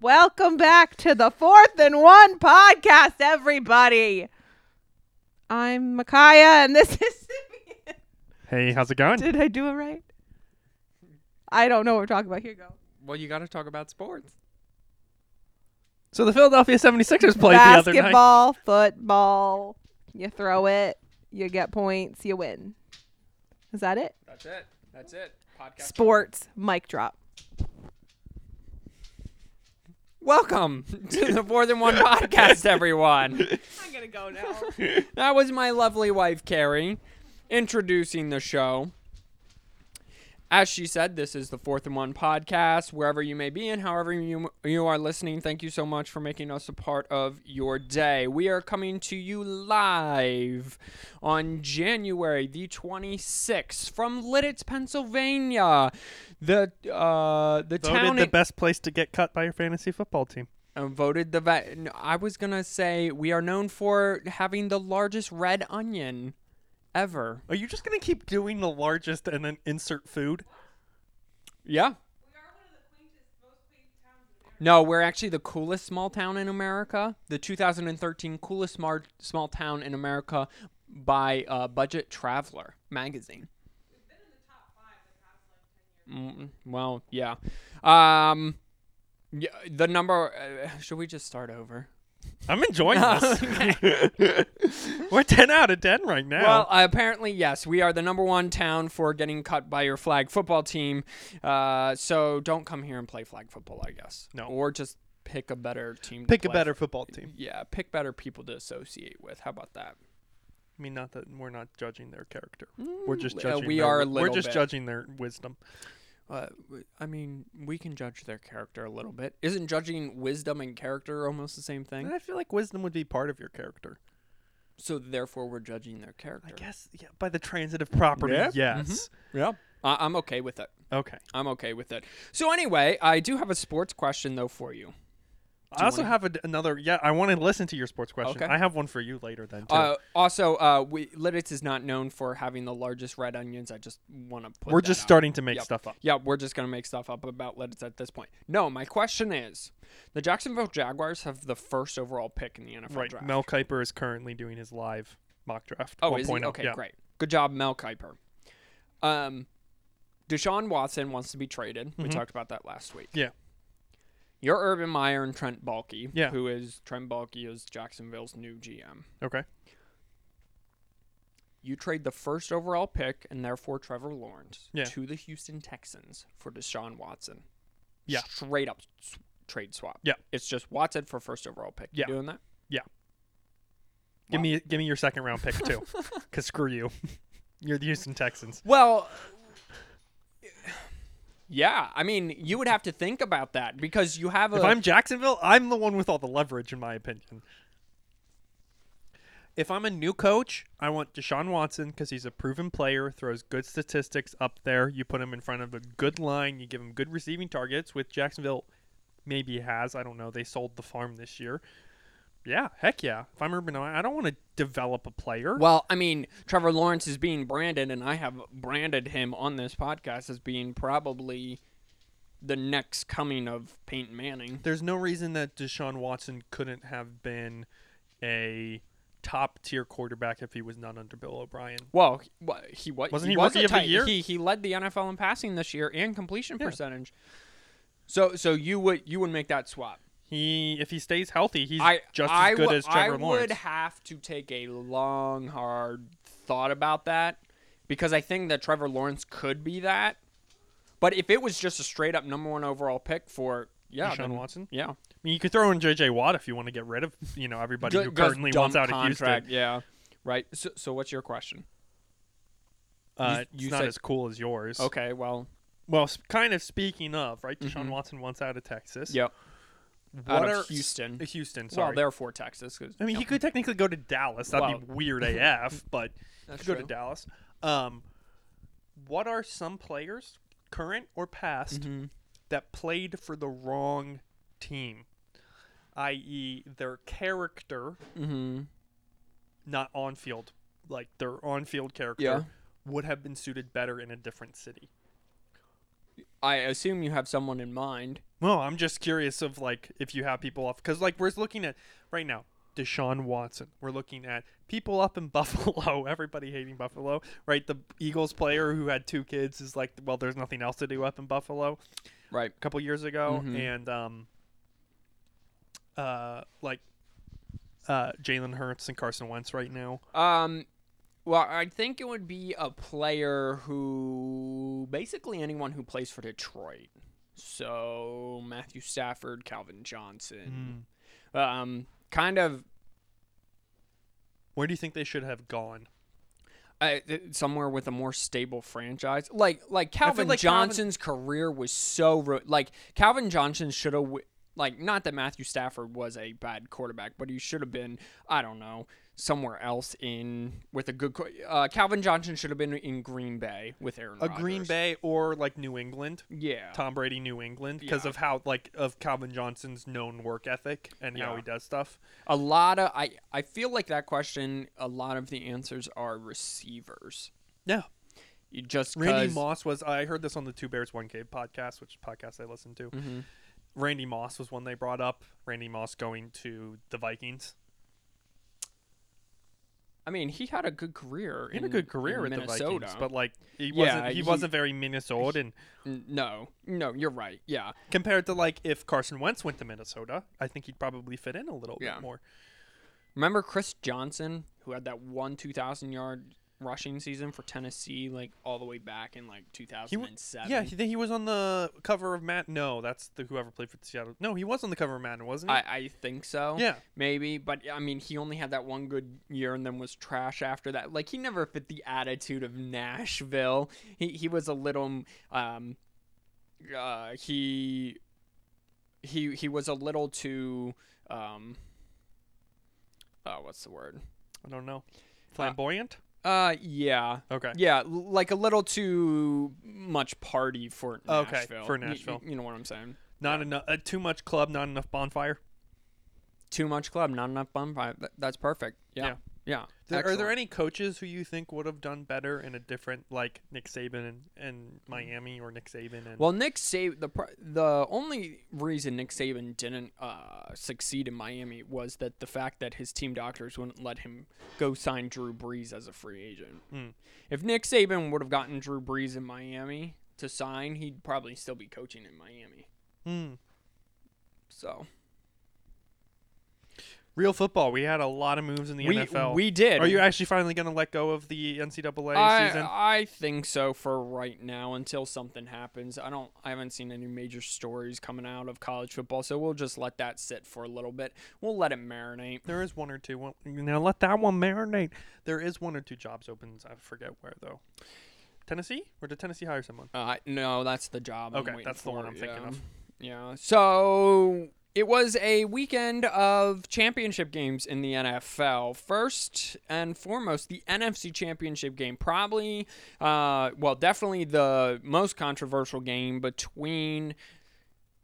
Welcome back to the Fourth and One podcast, everybody. I'm Micaiah, and this is Simeon. Hey, how's it going? Did I do it right? I don't know what we're talking about. Here you go. Well, you got to talk about sports. So the Philadelphia 76ers played the other night. Basketball, football. You throw it, you get points, you win. Is that it? That's it. That's it. Podcast. Sports, mic drop. Welcome to the More Than One podcast, everyone. I'm gonna go now. That was my lovely wife, Carrie, introducing the show. As she said, this is the Fourth and One podcast. Wherever you may be and however you, you are listening, thank you so much for making us a part of your day. We are coming to you live on January the 26th from Lititz, Pennsylvania. The uh, the Voted town the in- best place to get cut by your fantasy football team. uh, voted the va- no, I was gonna say we are known for having the largest red onion ever. Are you just gonna keep doing the largest and then insert food? Yeah. No, we're actually the coolest small town in America. The 2013 coolest smart small town in America by uh, Budget Traveler magazine. Mm, well, yeah. Um, yeah, the number. Uh, should we just start over? I'm enjoying this. We're 10 out of 10 right now. Well, uh, apparently, yes. We are the number one town for getting cut by your flag football team. Uh, so don't come here and play flag football, I guess. No. Or just pick a better team. to Pick a better football team. Yeah, pick better people to associate with. How about that? I mean, not that we're not judging their character. We're just uh, judging. we their, are We're just bit. judging their wisdom. Uh, I mean, we can judge their character a little bit. Isn't judging wisdom and character almost the same thing? I feel like wisdom would be part of your character. So therefore, we're judging their character. I guess, yeah, by the transitive property, Yeah. yes. Yeah, I- I'm okay with it. Okay. I'm okay with it. So anyway, I do have a sports question though for you. I also have a, another. Yeah, I want to listen to your sports question. Okay. I have one for you later then too. Uh, also, uh, we, Lititz is not known for having the largest red onions. I just want to put. We're just out. starting to make Yep. stuff up. Yeah, we're just gonna make stuff up about Lititz at this point. No, my question is, the Jacksonville Jaguars have the first overall pick in the NFL Right. draft. Mel Kiper is currently doing his live mock draft. oh, is he? 1.0. Okay, yeah. great. Good job, Mel Kiper. Um, Deshaun Watson wants to be traded. We Mhm. talked about that last week. Yeah. You're Urban Meyer and Trent Baalke. Yeah. Who is Trent Baalke is Jacksonville's new GM. Okay. You trade the first overall pick and therefore Trevor Lawrence Yeah. to the Houston Texans for Deshaun Watson. Yeah. Straight up s- trade swap. Yeah. It's just Watson for first overall pick. You Yeah. doing that? Yeah. Give Wow. me give me your second round pick too, because screw you. You're the Houston Texans. Well, yeah. I mean, you would have to think about that because you have a. If I'm Jacksonville, I'm the one with all the leverage, in my opinion. If I'm a new coach, I want Deshaun Watson because he's a proven player, throws good statistics up there. You put him in front of a good line, you give him good receiving targets, which Jacksonville maybe has. I don't know. They sold the farm this year. Yeah, heck yeah. If I'm Urban Meyer, I don't want to develop a player. well, I mean, Trevor Lawrence is being branded, and I have branded him on this podcast as being probably the next coming of Peyton Manning. There's no reason that Deshaun Watson couldn't have been a top tier quarterback if he was not under Bill O'Brien. Well, he, wa- he was. Wasn't he, he was rookie a of the tight- year? He he led the NFL in passing this year and completion Yeah. percentage. So so you would you would make that swap. He, if he stays healthy, he's I just as I good wou- as Trevor Lawrence. I would have to take a long, hard thought about that because I think that Trevor Lawrence could be that. But if it was just a straight up number one overall pick for yeah, Deshaun then- Watson. yeah, I mean, you could throw in J.J. Watt if you want to get rid of, you know, everybody who currently wants out of contract, Houston. Yeah, right. So, so what's your question? Uh, You- you it's not said- as cool as yours. Okay, well, Well, kind of speaking of, right? Deshaun Mhm. Watson wants out of Texas. yep. What are Houston. Houston, Well, sorry. therefore Texas. I mean, he could technically go to Dallas. That'd be weird AF, but he could go to. Dallas. Um, what are some players, current or past, Mhm. that played for the wrong team? I.e., their character, Mhm. not on field, like their on field character, Yeah. would have been suited better in a different city. I assume you have someone in mind. Well, I'm just curious of like if you have people off because like we're looking at right now Deshaun Watson. We're looking at people up in Buffalo. Everybody hating Buffalo, right? The Eagles player who had two kids is like, well, there's nothing else to do up in Buffalo. Right. A couple years ago, Mhm. and um, uh, like uh, Jalen Hurts and Carson Wentz right now. Um, well, I think it would be a player who basically anyone who plays for Detroit. So Matthew Stafford, Calvin Johnson, um, kind of Where do you think they should have gone? uh, somewhere with a more stable franchise. Like like Calvin like Calvin- Johnson's career was so ru- like Calvin Johnson should have w- like not that Matthew Stafford was a bad quarterback, but he should have been I don't know somewhere else in with a good. Uh, Calvin Johnson should have been in Green Bay with Aaron. A Green Bay or like New England. Yeah. Tom Brady, New England, because Yeah. of how like of Calvin Johnson's known work ethic and how he does stuff. A lot of I I feel like that question. A lot of the answers are receivers. Yeah. You just Randy Moss was. I heard this on the Two Bears One Cave podcast, which podcast I listened to. Mhm. Randy Moss was one they brought up. Randy Moss going to the Vikings. I mean, he had a good career. He had a good career in with Minnesota. the Vikings, but like he Yeah, wasn't. He, he- wasn't very Minnesota. And N- No, no, you're right. Yeah, compared to like if Carson Wentz went to Minnesota, I think he'd probably fit in a little Yeah. bit more. remember Chris Johnson, who had that one 2,000 yard rushing season for Tennessee, like all the way back in like 2007. Yeah, he, he was on the cover of Matt. No, that's the whoever played for Seattle. No, he was on the cover of Madden, wasn't he? I, I think so. yeah. maybe, but I mean, he only had that one good year and then was trash after that. Like he never fit the attitude of Nashville. He he was a little um uh he he he was a little too um oh what's the word? I don't know. Flamboyant. Uh yeah. okay. Yeah, l- like a little too much party for Okay, Nashville. for Y- y- Nashville. you know what I'm saying? Not enough. Uh, too much club. Not enough bonfire. Too much club, not enough bonfire. Th- That's perfect. Yeah. Yeah. There, are there any coaches who you think would have done better in a different, like Nick Saban and, and Miami or Nick Saban and Well, Nick Saban, the the only reason Nick Saban didn't uh, succeed in Miami was that the fact that his team doctors wouldn't let him go sign Drew Brees as a free agent. Hmm. If Nick Saban would have gotten Drew Brees in Miami to sign, he'd probably still be coaching in Miami. Hmm. So real football? We had a lot of moves in the we NFL. we did. are you actually finally going to let go of the NCAA I, season? I think so for right now until something happens. I don't I haven't seen any major stories coming out of college football, so we'll just let that sit for a little bit. We'll let it marinate. There is one or two. Well, now let that one marinate. There is one or two jobs opens. I forget where though. Tennessee, or did Tennessee hire someone? Uh, no, that's the job. Okay, that's the one I'm thinking yeah. of. Yeah. So it was a weekend of championship games in the NFL. First and foremost, the NFC Championship game, probably, uh, well, definitely the most controversial game between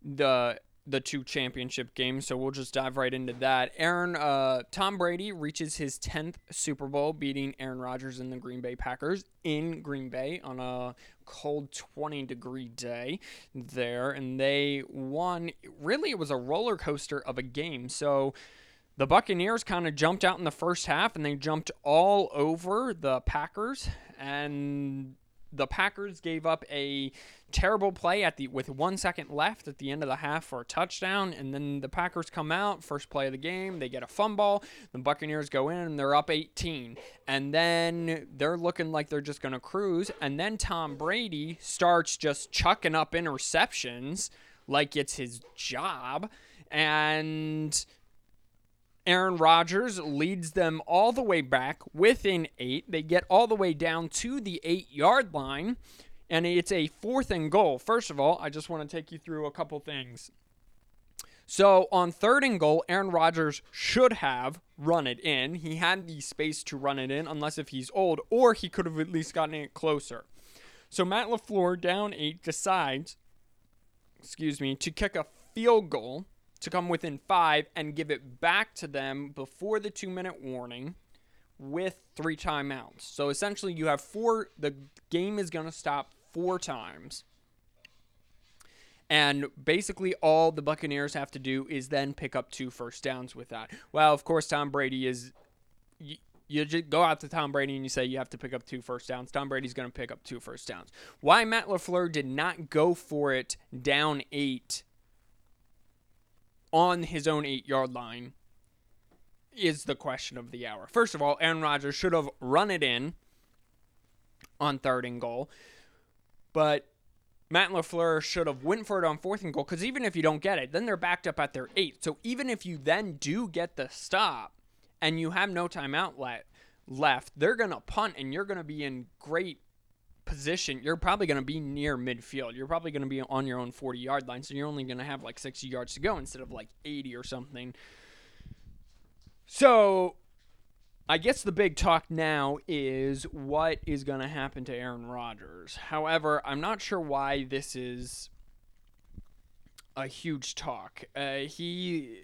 the the two championship games. So we'll just dive right into that. Aaron, uh, Tom Brady reaches his tenth Super Bowl, beating Aaron Rodgers and the Green Bay Packers in Green Bay on a cold 20 degree day there, and they won. Really, it was a roller coaster of a game. So. The Buccaneers kind of jumped out in the first half and they jumped all over the Packers and the Packers gave up a terrible play at the with 1 second left at the end of the half for a touchdown and then the Packers come out first play of the game they get a fumble the Buccaneers go in and they're up 18 and then they're looking like they're just going to cruise and then Tom Brady starts just chucking up interceptions like it's his job and Aaron Rodgers leads them all the way back within eight. They get all the way down to the eight yard line, and it's a fourth and goal. First of all, I just want to take you through a couple things. So on third and goal, Aaron Rodgers should have run it in. He had the space to run it in, unless if he's old, or he could have at least gotten it closer. So Matt LaFleur, down eight, decides, excuse me, to kick a field goal to come within five and give it back to them before the two minute warning with three timeouts. So essentially, you have four, the game is going to stop four times. And basically, all the Buccaneers have to do is then pick up two first downs with that. Well, of course, Tom Brady is. You, you just go out to Tom Brady and you say you have to pick up two first downs. Tom Brady's going to pick up two first downs. Why Matt LaFleur did not go for it down eight on his own eight yard line is the question of the hour. First of all, Aaron Rodgers should have run it in on third and goal, but Matt LaFleur should have went for it on fourth and goal because even if you don't get it, then they're backed up at their eight. So even if you then do get the stop and you have no timeout le- left, they're going to punt and you're going to be in great position. You're probably going to be near midfield. You're probably going to be on your own 40 yard line. So you're only going to have like 60 yards to go instead of like 80 or something. So I guess the big talk now is what is going to happen to Aaron Rodgers. However, I'm not sure why this is a huge talk. Uh, he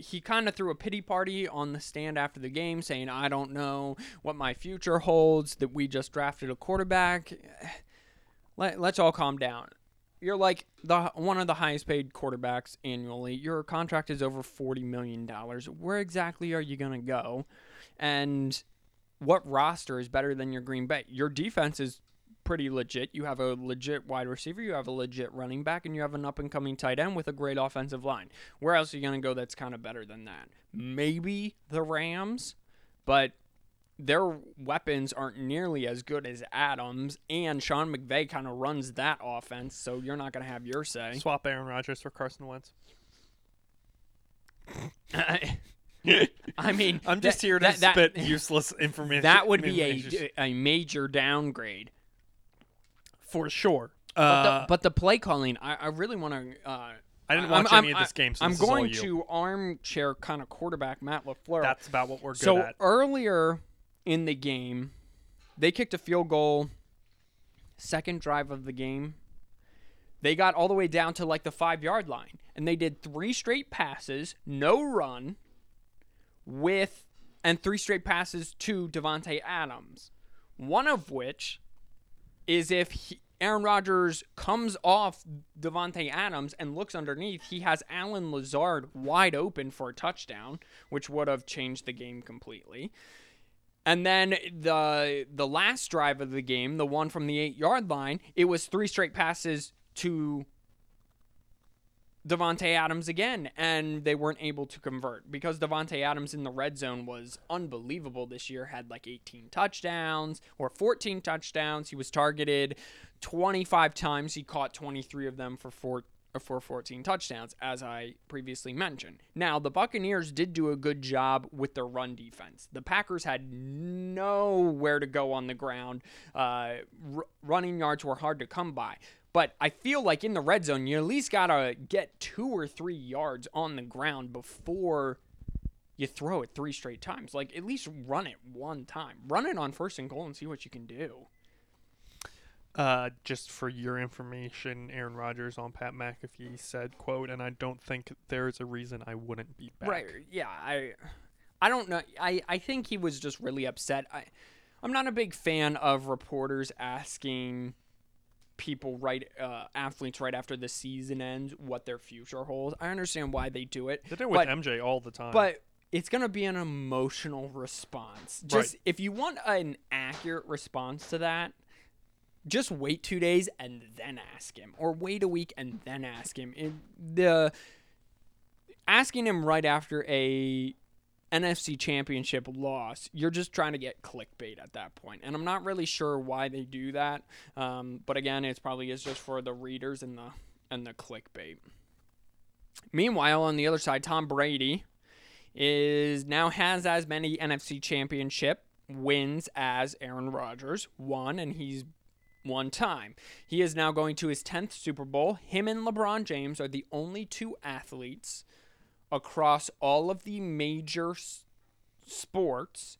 he kind of threw a pity party on the stand after the game, saying, "I don't know what my future holds. That we just drafted a quarterback." Let, let's all calm down. You're like the one of the highest paid quarterbacks annually. Your contract is over forty million dollars. Where exactly are you gonna go? And what roster is better than your Green Bay? Your defense is pretty legit. You have a legit wide receiver, you have a legit running back, and you have an up and coming tight end with a great offensive line. Where else are you going to go that's kind of better than that? Maybe the Rams, but their weapons aren't nearly as good as Adams, and Sean McVay kind of runs that offense, so you're not going to have your say. Swap Aaron Rodgers for Carson Wentz. I mean, I'm just that- here to that- that- spit useless information. That would be a, a major downgrade. For sure. But, Uh, the, but the play calling, I, I really want to. Uh, I didn't I'm- watch I'm- any of this game, so I'm this is all going you. to armchair kind of quarterback Matt Lafleur. That's about what we're good so at. earlier in the game, they kicked a field goal. Second drive of the game, they got all the way down to like the five yard line, and they did three straight passes, no run, with and three straight passes to Davante Adams. One of which is if he, Aaron Rodgers comes off Davante Adams and looks underneath, he has Allen Lazard wide open for a touchdown, which would have changed the game completely. And then the the last drive of the game, the one from the eight yard line, it was three straight passes to Davante Adams again, and they weren't able to convert because Davante Adams in the red zone was unbelievable this year. Had like 18 touchdowns or 14 touchdowns. He was targeted 25 times. He caught 23 of them for four for 14 touchdowns, as I previously mentioned. Now, the Buccaneers did do a good job with their run defense. The Packers had nowhere to go on the ground. Uh, r- running yards were hard to come by. But I feel like in the red zone, you at least got to get two or three yards on the ground before you throw it three straight times. Like, at least run it one time. Run it on first and goal and see what you can do. Uh, just for your information, Aaron Rodgers on Pat McAfee said, "quote," and I don't think there's a reason I wouldn't be back. Right. Yeah. I I don't know. I, I think he was just really upset. I I'm not a big fan of reporters asking people right uh, athletes right after the season ends what their future holds. I understand why they do it. They do it with but, MJ all the time. but it's going to be an emotional response. Just Right. if you want an accurate response to that, just wait 2 days and then ask him or wait a week and then ask him. It, the asking him right after a NFC championship loss, you're just trying to get clickbait at that point. And I'm not really sure why they do that. Um, but again, it's probably is just for the readers and the and the clickbait. Meanwhile, on the other side, Tom Brady is now has as many NFC championship wins as Aaron Rodgers, one, and he's one time. He is now going to his 10th Super Bowl. Him and LeBron James are the only two athletes across all of the major s- sports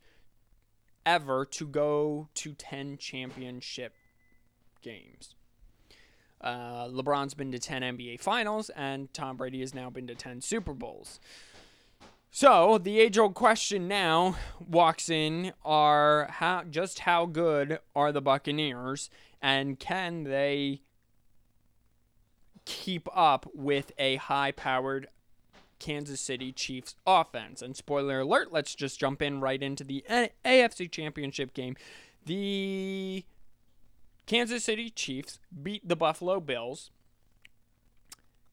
ever to go to 10 championship games. Uh, LeBron's been to 10 NBA Finals, and Tom Brady has now been to 10 Super Bowls. So the age-old question now walks in: Are how just how good are the Buccaneers, and can they keep up with a high-powered Kansas City Chiefs offense. And spoiler alert, let's just jump in right into the AFC Championship game. The Kansas City Chiefs beat the Buffalo Bills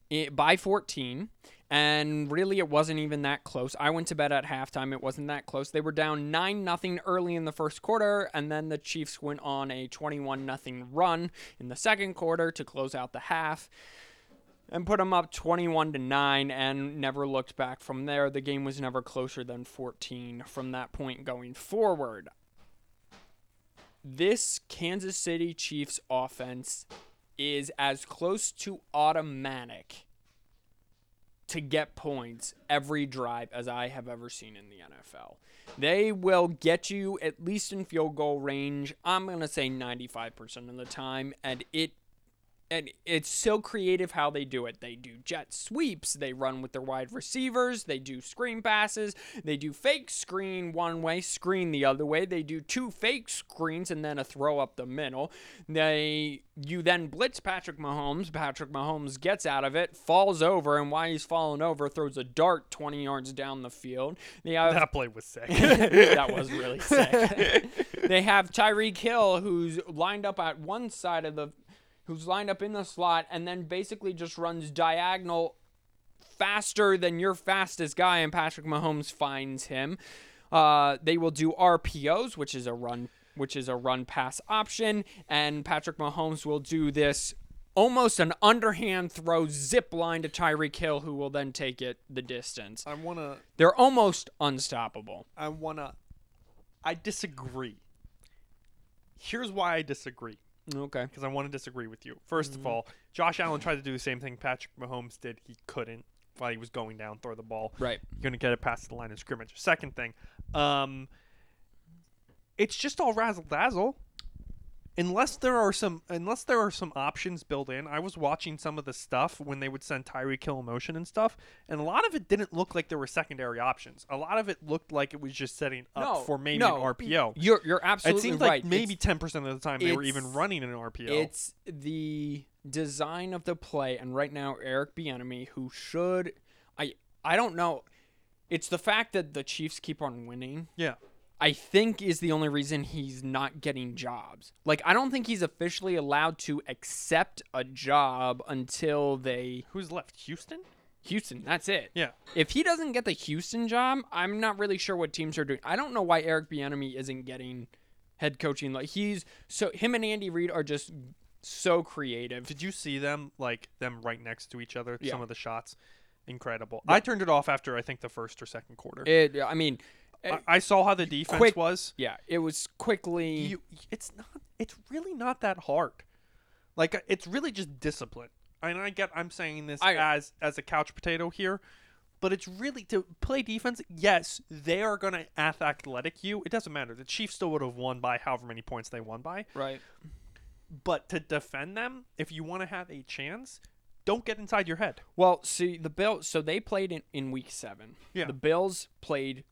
eh, by 14 and really it wasn't even that close. I went to bed at halftime. It wasn't that close. They were down 9 nothing early in the first quarter and then the Chiefs went on a 21 nothing run in the second quarter to close out the half and put them up 21 to 9 and never looked back from there. The game was never closer than 14 from that point going forward. This Kansas City Chiefs offense is as close to automatic to get points every drive as I have ever seen in the NFL. They will get you at least in field goal range. I'm going to say 95% of the time and it and it's so creative how they do it. They do jet sweeps, they run with their wide receivers, they do screen passes, they do fake screen one way, screen the other way. They do two fake screens and then a throw up the middle. They you then blitz Patrick Mahomes. Patrick Mahomes gets out of it, falls over, and while he's falling over, throws a dart 20 yards down the field. They have That play was sick. that was really sick. they have Tyreek Hill, who's lined up at one side of the, who's lined up in the slot, and then basically just runs diagonal faster than your fastest guy, and Patrick Mahomes finds him. Uh, they will do RPOs, which is a run, which is a run pass option, and Patrick Mahomes will do this almost an underhand throw zip line to Tyreek Hill, who will then take it the distance. I wanna They're almost unstoppable. I wanna I disagree. Here's why I disagree. Okay. because I want to disagree with you. 1st of all, Josh Allen tried to do the same thing Patrick Mahomes did. He couldn't while he was going down, throw the ball. Right. You're going to get it past the line of scrimmage. Second thing, um, it's just all razzle dazzle. Unless there are some, unless there are some options built in. I was watching some of the stuff when they would send Tyreek Hill motion and stuff, and a lot of it didn't look like there were secondary options. A lot of it looked like it was just setting up No, for maybe no. an RPO. You're you're It absolutely seems right. like maybe ten percent of the time they were even running an RPO. It's the design of the play, and right now Eric Bieniemy, who should, I I don't know, it's the fact that the Chiefs keep on winning. yeah. I think is the only reason he's not getting jobs. Like I don't think he's officially allowed to accept a job until they Who's left? Houston? Houston. That's it. Yeah. If he doesn't get the Houston job, I'm not really sure what teams are doing. I don't know why Eric Bieniemy isn't getting head coaching. Like he's so him and Andy Reid are just so creative. Did you see them like them right next to each other? Yeah. Some of the shots, incredible. I turned it off after I think the first or second quarter. It. I mean, I, I saw how the defense quick- was. yeah, it was quickly. You, it's not. It's really not that hard. Like uh, it's really just discipline. And I get. I'm saying this I- as as a couch potato here. But it's really to play defense. Yes, they are going to ath athletic you. It doesn't matter. The Chiefs still would have won by however many points they won by. right. But to defend them, if you want to have a chance, don't get inside your head. Well, see the Bills. So they played in, in week seven. Yeah. The Bills played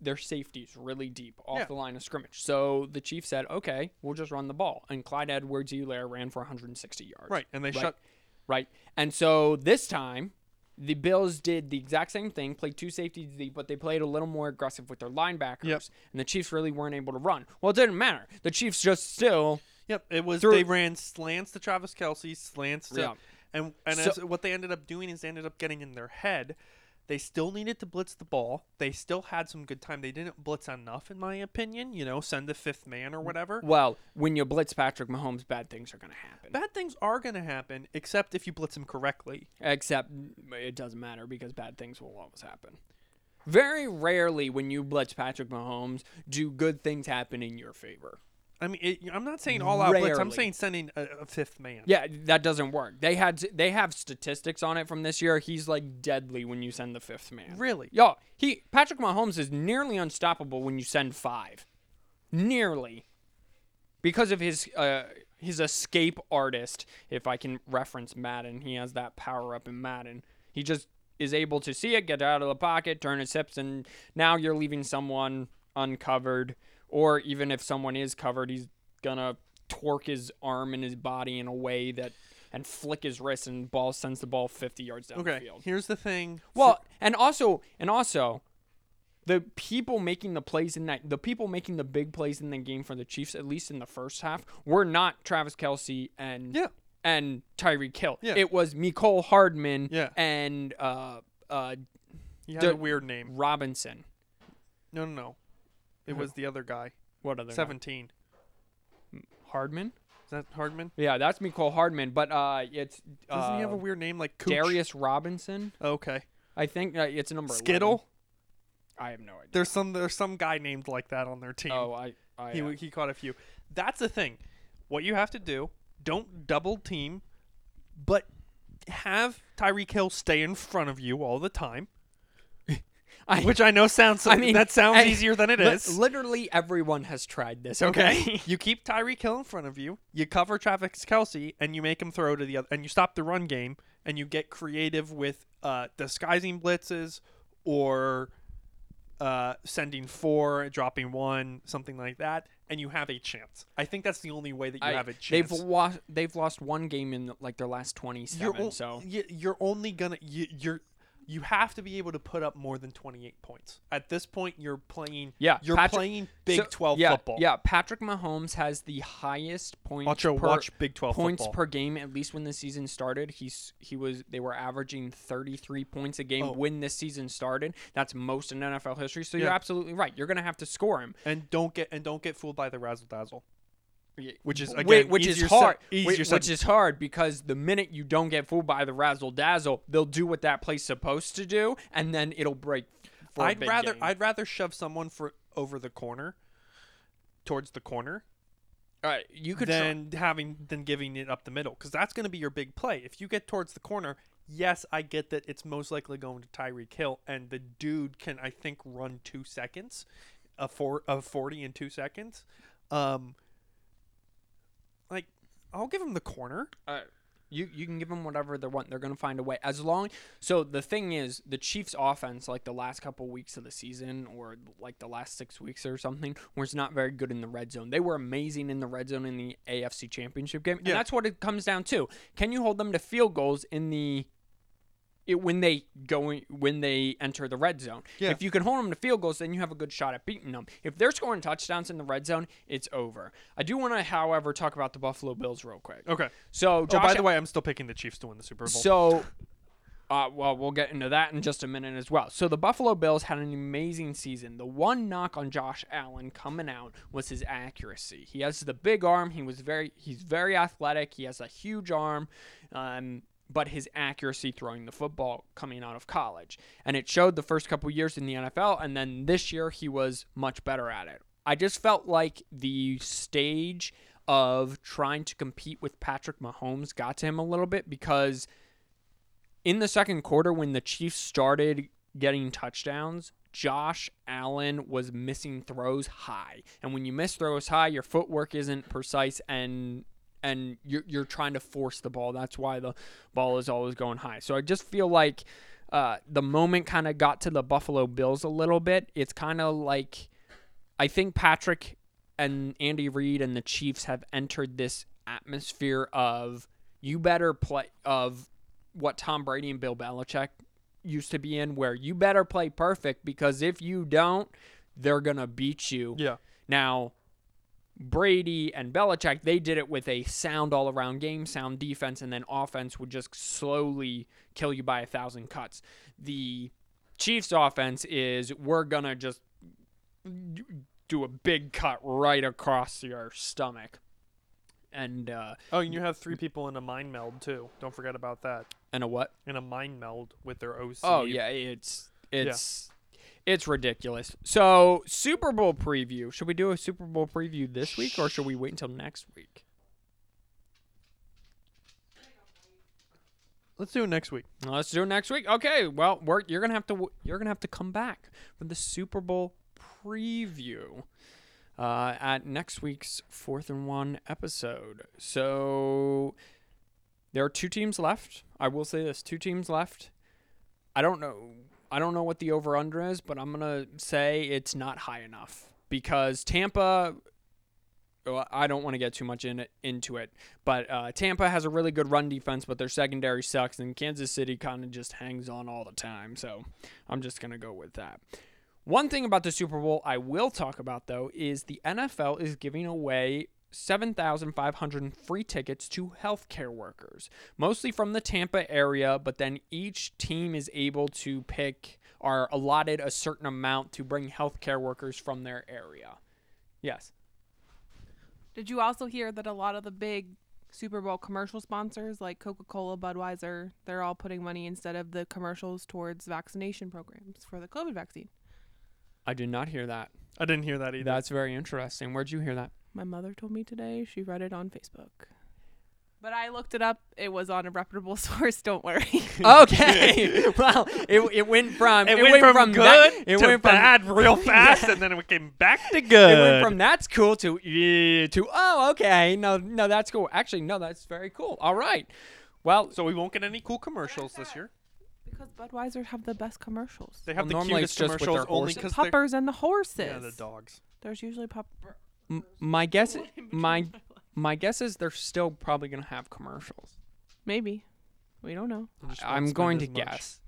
their safeties really deep off Yeah. the line of scrimmage. So the Chiefs said, "Okay, we'll just run the ball." And Clyde Edwards-Helaire ran for 160 yards. Right, and they Right. shut. Right. And so this time, the Bills did the exact same thing, played two safeties deep, but they played a little more aggressive with their linebackers. Yep. And the Chiefs really weren't able to run. Well, it didn't matter. The Chiefs just still. Yep, it was. Through- they ran slants to Travis Kelce, slants to, Yeah. and and So- as, what they ended up doing is they ended up getting in their head. They still needed to blitz the ball. They still had some good time. They didn't blitz enough, in my opinion. You know, send the fifth man or whatever. Well, when you blitz Patrick Mahomes, bad things are going to happen. Bad things are going to happen, except if you blitz him correctly. Except mm, it doesn't matter because bad things will always happen. Very rarely, when you blitz Patrick Mahomes, do good things happen in your favor. I mean, it, I'm not saying all out blitz. I'm saying sending a, a fifth man. Yeah, that doesn't work. They had they have statistics on it from this year. He's like deadly when you send the fifth man. Really? Yo, he Patrick Mahomes is nearly unstoppable when you send five, nearly, because of his uh his escape artist. If I can reference Madden, he has that power up in Madden. He just is able to see it, get out of the pocket, turn his hips, and now you're leaving someone uncovered. Or even if someone is covered, he's gonna torque his arm and his body in a way that and flick his wrist and ball sends the ball 50 yards down the Okay. field. Here's the thing. Well, and also, and also, the people making the plays in that, the people making the big plays in the game for the Chiefs, at least in the first half, were not Travis Kelce and Yeah. and Tyreek Hill. Yeah. It was Mecole Hardman Yeah. and uh, uh, he had the- a weird name. Robinson. No, no, no. It was the other guy. What other guy? 17. Hardman? Is that Hardman? Yeah, that's Mecole Hardman, but uh, it's Doesn't uh, he have a weird name like Cooch? Darius Robinson. Okay. I think uh, it's a number 11. Skittle? I have no idea. There's some there's some guy named like that on their team. Oh, I, I he uh, he caught a few. That's the thing. What you have to do, don't double team, but have Tyreek Hill stay in front of you all the time. I- Which I know sounds I mean, that sounds I- easier than it li- is. literally everyone has tried this. Okay. Okay. you keep Tyreek Hill in front of you, you cover Travis Kelce, and you make him throw to the other, and you stop the run game, and you get creative with uh, disguising blitzes or uh, sending four, dropping one, something like that, and you have a chance. I think that's the only way that you I- have a chance. they've lost. They've lost one game in like their last twenty-seven. you're, o- so y- you're only gonna you, you're you have to be able to put up more than 28 points. At this point, you're playing. Yeah, you're Patrick- playing Big so- 12 yeah, football. Yeah, Patrick Mahomes has the highest points Watch, per watch Big 12 points football. per game. At least when the season started, he's he was they were averaging thirty-three points a game Oh. when this season started. That's most in NFL history. So you're absolutely right. You're gonna have to score him. and don't get and don't get fooled by the razzle dazzle. Which is again which is hard. which is hard because the minute you don't get fooled by the razzle dazzle, they'll do what that play's supposed to do, and then it'll break. I'd rather game. I'd rather shove someone for over the corner, towards the corner, All right, you could try- than having than giving it up the middle because that's going to be your big play. If you get towards the corner, yes, I get that it's most likely going to Tyreek Hill, and the dude can I think run two seconds, a four a forty in two seconds. Um, I'll give them the corner. Uh, you you can give them whatever they want. They're gonna find a way. As long so the thing is, the Chiefs' offense, like the last couple weeks of the season, or like the last six weeks or something, was not very good in the red zone. They were amazing in the red zone in the AFC Championship game, and Yeah. that's what it comes down to. Can you hold them to field goals in the it, when they go when they enter the red zone. Yeah. If you can hold them to field goals, then you have a good shot at beating them. If they're scoring touchdowns in the red zone, it's over. I do want to, however, talk about the Buffalo Bills real quick. Okay. So, Josh, oh, by the way, I'm still picking the Chiefs to win the Super Bowl. so, uh, well, we'll get into that in just a minute as well. So the Buffalo Bills had an amazing season. The one knock on Josh Allen coming out was his accuracy. He has the big arm. He was very, he's very athletic. He has a huge arm. Um, but his accuracy throwing the football coming out of college. And it showed the first couple years in the NFL, and then this year he was much better at it. I just felt like the stage of trying to compete with Patrick Mahomes got to him a little bit because in the second quarter when the Chiefs started getting touchdowns, Josh Allen was missing throws high. And when you miss throws high, your footwork isn't precise and and you're, you're trying to force the ball. That's why the ball is always going high. So I just feel like uh, the moment kind of got to the Buffalo Bills a little bit. It's kind of like I think Patrick and Andy Reid and the Chiefs have entered this atmosphere of you better play of what Tom Brady and Bill Belichick used to be in, where you better play perfect because if you don't, they're gonna beat you. yeah. Now, Brady and Belichick, they did it with a sound all around game, sound defense, and then offense would just slowly kill you by a thousand cuts. The Chiefs' offense is we're going to just do a big cut right across your stomach. And, uh, Oh, and you have three people in a mind meld too. Don't forget about that. and a what? In a mind meld with their OC. Oh yeah, it's it's it's ridiculous. So Super Bowl preview. Should we do a Super Bowl preview this week or should we wait until next week? Let's do it next week. Let's do it next week. Okay. Well, we're, you're gonna have to you're gonna have to come back for the Super Bowl preview uh, at next week's fourth and one episode. So there are two teams left. I will say this: two teams left. I don't know. I don't know what the over under is, but I'm gonna say it's not high enough because Tampa. I don't want to get too much in into it, but uh, Tampa has a really good run defense, but their secondary sucks, and Kansas City kind of just hangs on all the time. So I'm just gonna go with that. One thing about the Super Bowl I will talk about though is the NFL is giving away 7,500 free tickets to healthcare workers, mostly from the Tampa area, but then each team is able to pick or allotted a certain amount to bring healthcare workers from their area. Yes. Did you also hear that a lot of the big Super Bowl commercial sponsors like Coca-Cola, Budweiser, they're all putting money instead of the commercials towards vaccination programs for the COVID vaccine. I did not hear that. I didn't hear that either. That's very interesting. Where'd you hear that? My mother told me today. She read it on Facebook. But I looked it up. It was on a reputable source. Don't worry. Okay. well, it, it went from it, went, from, that- good it to went from bad real fast, Yeah. and then it came back to good. It went from that's cool to yeah, to oh okay no no that's cool. Actually no that's very cool. All right. Well, so we won't get any cool commercials this year. because Budweiser have the best commercials. They have Well, the normally cutest it's just with their commercials only horses. The puppers and the horses. yeah the dogs. There's usually pup. M- my guess my my guess is they're still probably gonna have commercials. Maybe. We don't know. They I'm going to much. guess.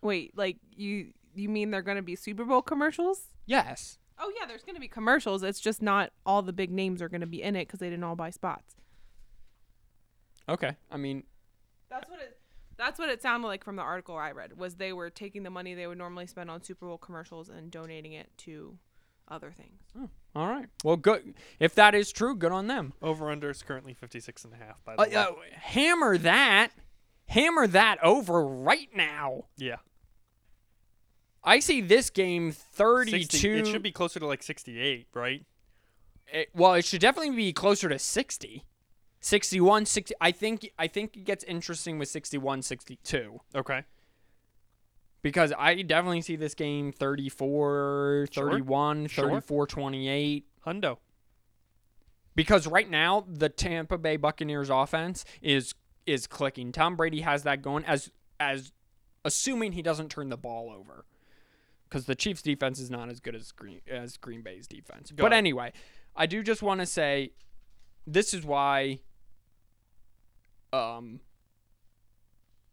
Wait, like you you mean they're going to be Super Bowl commercials? Yes. Oh yeah, there's going to be commercials. It's just not all the big names are going to be in it because they didn't all buy spots. Okay. I mean, That's what it. That's what it sounded like from the article I read. Was they were taking the money they would normally spend on Super Bowl commercials and donating it to other things. all right. Well, good. If that is true, good on them. Over under is currently 56 and a half. By the Uh, way. uh, hammer that. Hammer that over right now. yeah. I see this game 32. 60, it should be closer to like 68, right? it- well, it should definitely be closer to 60. 61 60 I think I think it gets interesting with 61 62 Okay. Because I definitely see this game 34 Sure. 31 Sure. 34 28 Hundo. because right now the Tampa Bay Buccaneers offense is is clicking. Tom Brady has that going as as assuming he doesn't turn the ball over. Cuz the Chiefs defense is not as good as Green as Green Bay's defense. Go but ahead. anyway, I do just want to say this is why um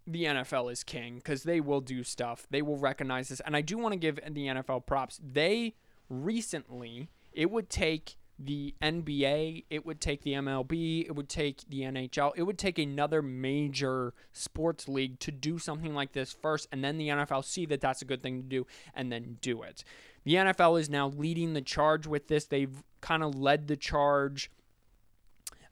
the NFL is king because they will do stuff. They will recognize this. And I do want to give the NFL props. They recently, it would take the NBA, it would take the MLB, it would take the NHL, it would take another major sports league to do something like this first, and then the NFL see that that's a good thing to do and then do it. The NFL is now leading the charge with this. They've kind of led the charge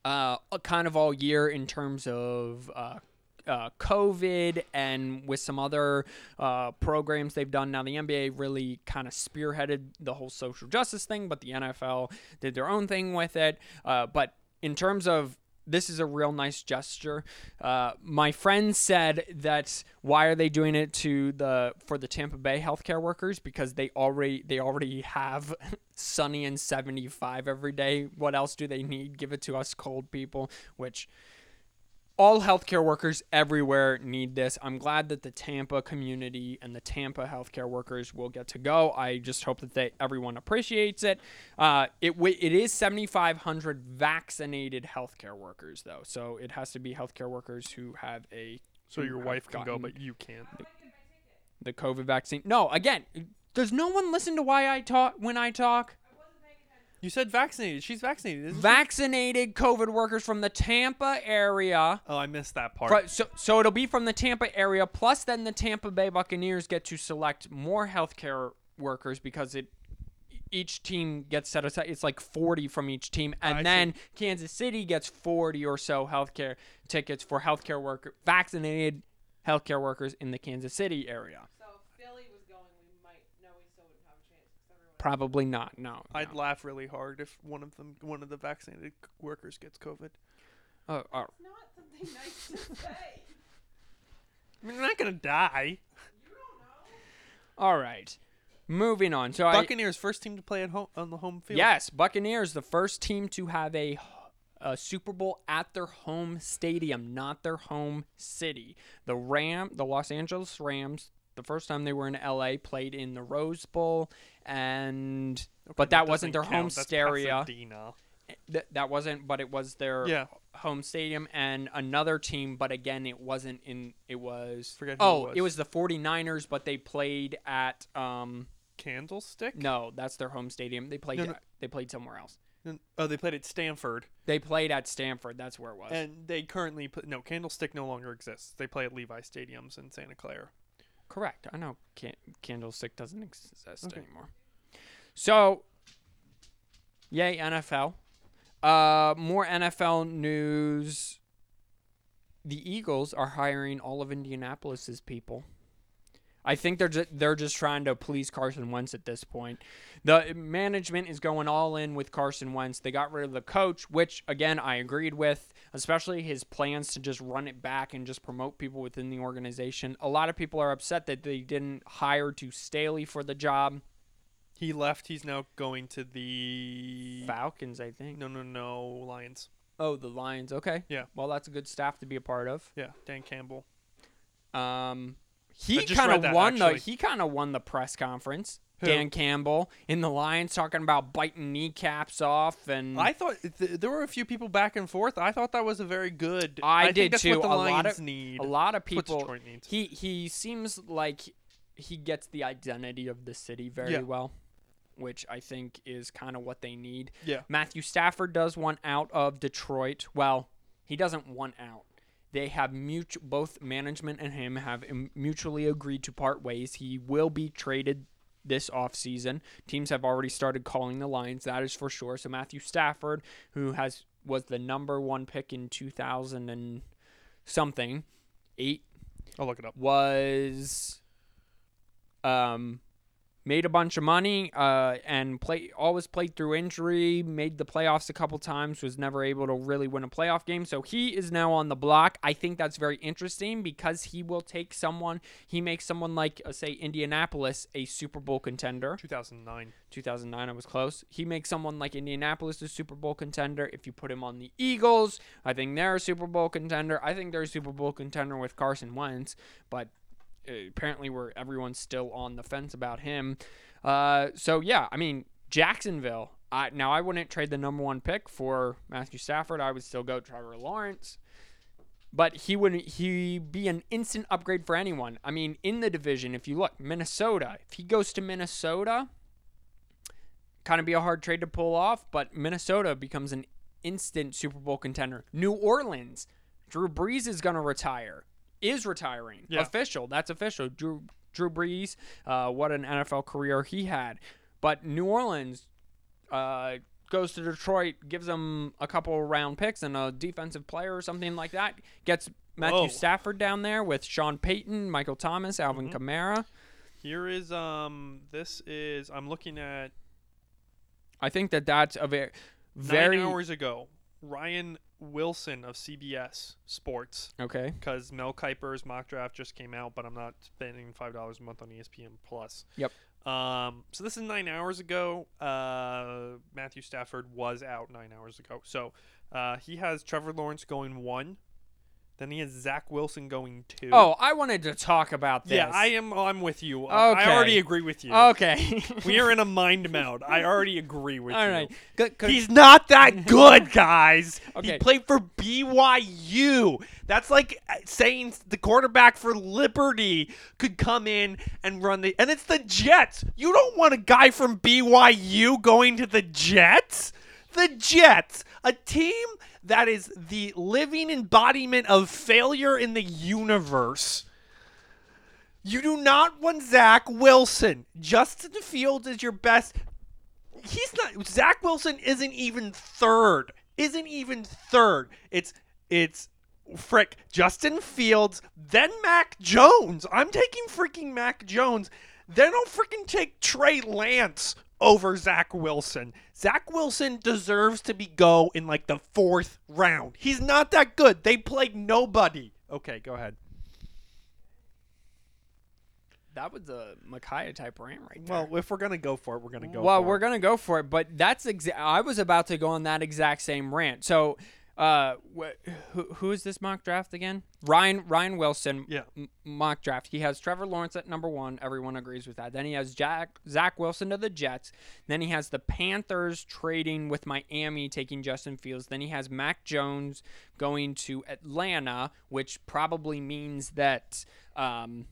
uh, kind of all year in terms of uh, uh, COVID and with some other uh, programs they've done. Now, the NBA really kind of spearheaded the whole social justice thing, but the NFL did their own thing with it. Uh, but in terms of this is a real nice gesture. Uh, my friend said that why are they doing it to the for the Tampa Bay healthcare workers because they already they already have sunny and 75 every day. What else do they need? Give it to us cold people, which all healthcare workers everywhere need this. I'm glad that the Tampa community and the Tampa healthcare workers will get to go. I just hope that they everyone appreciates it. Uh, it it is 7,500 vaccinated healthcare workers though, so it has to be healthcare workers who have a So your wife can go, but you can't. the COVID vaccine. No, again, does no one listen to why I talk when I talk? You said vaccinated. She's vaccinated, isn't? Vaccinated COVID workers from the Tampa area. Oh, I missed that part. Fro- So, so it'll be from the Tampa area. Plus, then the Tampa Bay Buccaneers get to select more healthcare workers because it each team gets set aside. It's like 40 from each team, and I see. then Kansas City gets 40 or so healthcare tickets for healthcare worker vaccinated healthcare workers in the Kansas City area. So if Philly was going, we might know we still wouldn't have a chance because everyone. Probably not. No. I'd no. laugh really hard if one of them, one of the vaccinated workers gets COVID. Uh, uh, It's not something nice to say. I mean, they're not gonna die. You don't know. All right. Moving on. So I Buccaneers first team to play at home on the home field. Yes, Buccaneers, the first team to have a, a Super Bowl at their home stadium, not their home city. The Ram, the Los Angeles Rams, the first time they were in LA, played in the Rose Bowl, and Okay, but that wasn't doesn't their home count. That's stereo. Pasadena. th- that wasn't, but it was their Yeah. home stadium and another team, but again, it wasn't in. It was. Forget who it oh, was. it was the 49ers, but they played at. Um, Candlestick. no, that's their home stadium. They played. No, no. They played somewhere else. Oh, they played at Stanford, They played at Stanford. That's where it was. and they currently put no Candlestick no longer exists. They play at Levi Stadiums in Santa Clara. Correct. I know can- Candlestick doesn't exist Okay. anymore. So, yay NFL. Uh, more NFL news. The Eagles are hiring all of Indianapolis's people. I think they're just, they're just trying to please Carson Wentz at this point. The management is going all in with Carson Wentz. They got rid of the coach, which again I agreed with, especially his plans to just run it back and just promote people within the organization. A lot of people are upset that they didn't hire Duce Staley for the job. He left. He's now going to the Falcons, I think. no no no Lions. Oh, the Lions. Okay. Yeah. Well, that's a good staff to be a part of. Yeah, Dan Campbell. Um, he kind of won the he kind of won the press conference. Who? Dan Campbell in the Lions talking about biting kneecaps off and I thought th- there were a few people back and forth. I thought that was a very good. I think did that's too. What the A lot of- need. a lot of people needs. he he seems like he gets the identity of the city very Yeah. well, which I think is kind of what they need. Yeah. Matthew Stafford does want out of Detroit. Well, he doesn't want out. They have mutual both management and him have mutually agreed to part ways. He will be traded this offseason. Teams have already started calling the Lions, that is for sure. So Matthew Stafford, who has was the number 1 pick in 2000 and something, 8 I'll look it up. was um made a bunch of money uh and play always played through injury made the playoffs a couple times was never able to really win a playoff game so he is now on the block i think that's very interesting because he will take someone he makes someone like uh, say indianapolis a super bowl contender 2009. 2009 I was close. He makes someone like Indianapolis a Super Bowl contender. If you put him on the Eagles, I think they're a Super Bowl contender. I think they're a Super Bowl contender with Carson Wentz, but apparently we're everyone's still on the fence about him. Uh, so yeah, I mean Jacksonville. I, now I wouldn't trade the number one pick for Matthew Stafford. I would still go Trevor Lawrence. But he would he be an instant upgrade for anyone. I mean, in the division, if you look, Minnesota. If he goes to Minnesota, kind of be a hard trade to pull off, but Minnesota becomes an instant Super Bowl contender. New Orleans, Drew Brees is going to retire, is retiring. Yeah. Official, that's official. Drew Drew Brees, uh, what an NFL career he had. But New Orleans uh, goes to Detroit, gives them a couple round picks and a defensive player or something like that. Gets Matthew Whoa. Stafford down there with Sean Payton, Michael Thomas, Alvin Mm-hmm. Kamara. Here is um. This is I'm looking at I think that that's a very, very nine hours ago. Ryan Wilson of CBS Sports, okay. because Mel Kiper's mock draft just came out, but I'm not spending five dollars a month on ESPN Plus. Yep. Um. So this is nine hours ago. Uh, Matthew Stafford was out nine hours ago. So, uh, he has Trevor Lawrence going one. Then he has Zach Wilson going two. Oh, I wanted to talk about this. yeah, I am. I'm with you. I- I already agree with you. Okay. we are in a mind meld. I already agree with All you. right. Good- good- He's not that good, guys. Okay. He played for BYU. That's like uh, saying the quarterback for Liberty could come in and run the. And it's the Jets. You don't want a guy from BYU going to the Jets. The Jets, a team that is the living embodiment of failure in the universe. You do not want Zach Wilson. Justin Fields is your best he's not Zach Wilson isn't even third. Isn't even third. It's it's frick Justin Fields, then Mac Jones. I'm taking freaking Mac Jones. Then I'll freaking take Trey Lance over Zach Wilson. Zach Wilson deserves to be go in like the fourth round. He's not that good. They played nobody. Okay, go ahead. that was a Micaiah type rant right there. Well, if we're gonna go for it, we're gonna go. well, we're it. gonna go for it, but that's exa- I was about to go on that exact same rant. So, Uh, wh- who who is this mock draft again? Ryan Ryan Wilson. Yeah. m- mock draft. He has Trevor Lawrence at number one. Everyone agrees with that. Then he has Jack Zach Wilson to the Jets. Then he has the Panthers trading with Miami, taking Justin Fields. Then he has Mac Jones going to Atlanta, which probably means that um,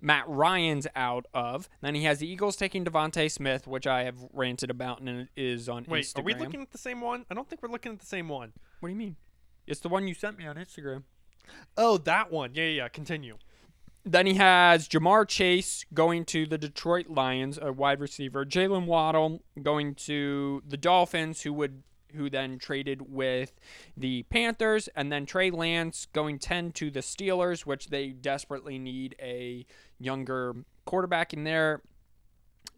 Matt Ryan's out of. Then he has the Eagles taking DeVonta Smith, which I have ranted about and it is on Wait, Instagram. are we looking at the same one? I don't think we're looking at the same one. What do you mean? It's the one you sent me on Instagram. Oh, that one. Yeah, yeah, yeah. Continue. Then he has Ja'Marr Chase going to the Detroit Lions, a wide receiver. Jaylen Waddle going to the Dolphins, who would who then traded with the Panthers, and then Trey Lance going ten to the Steelers, which they desperately need a younger quarterback in there.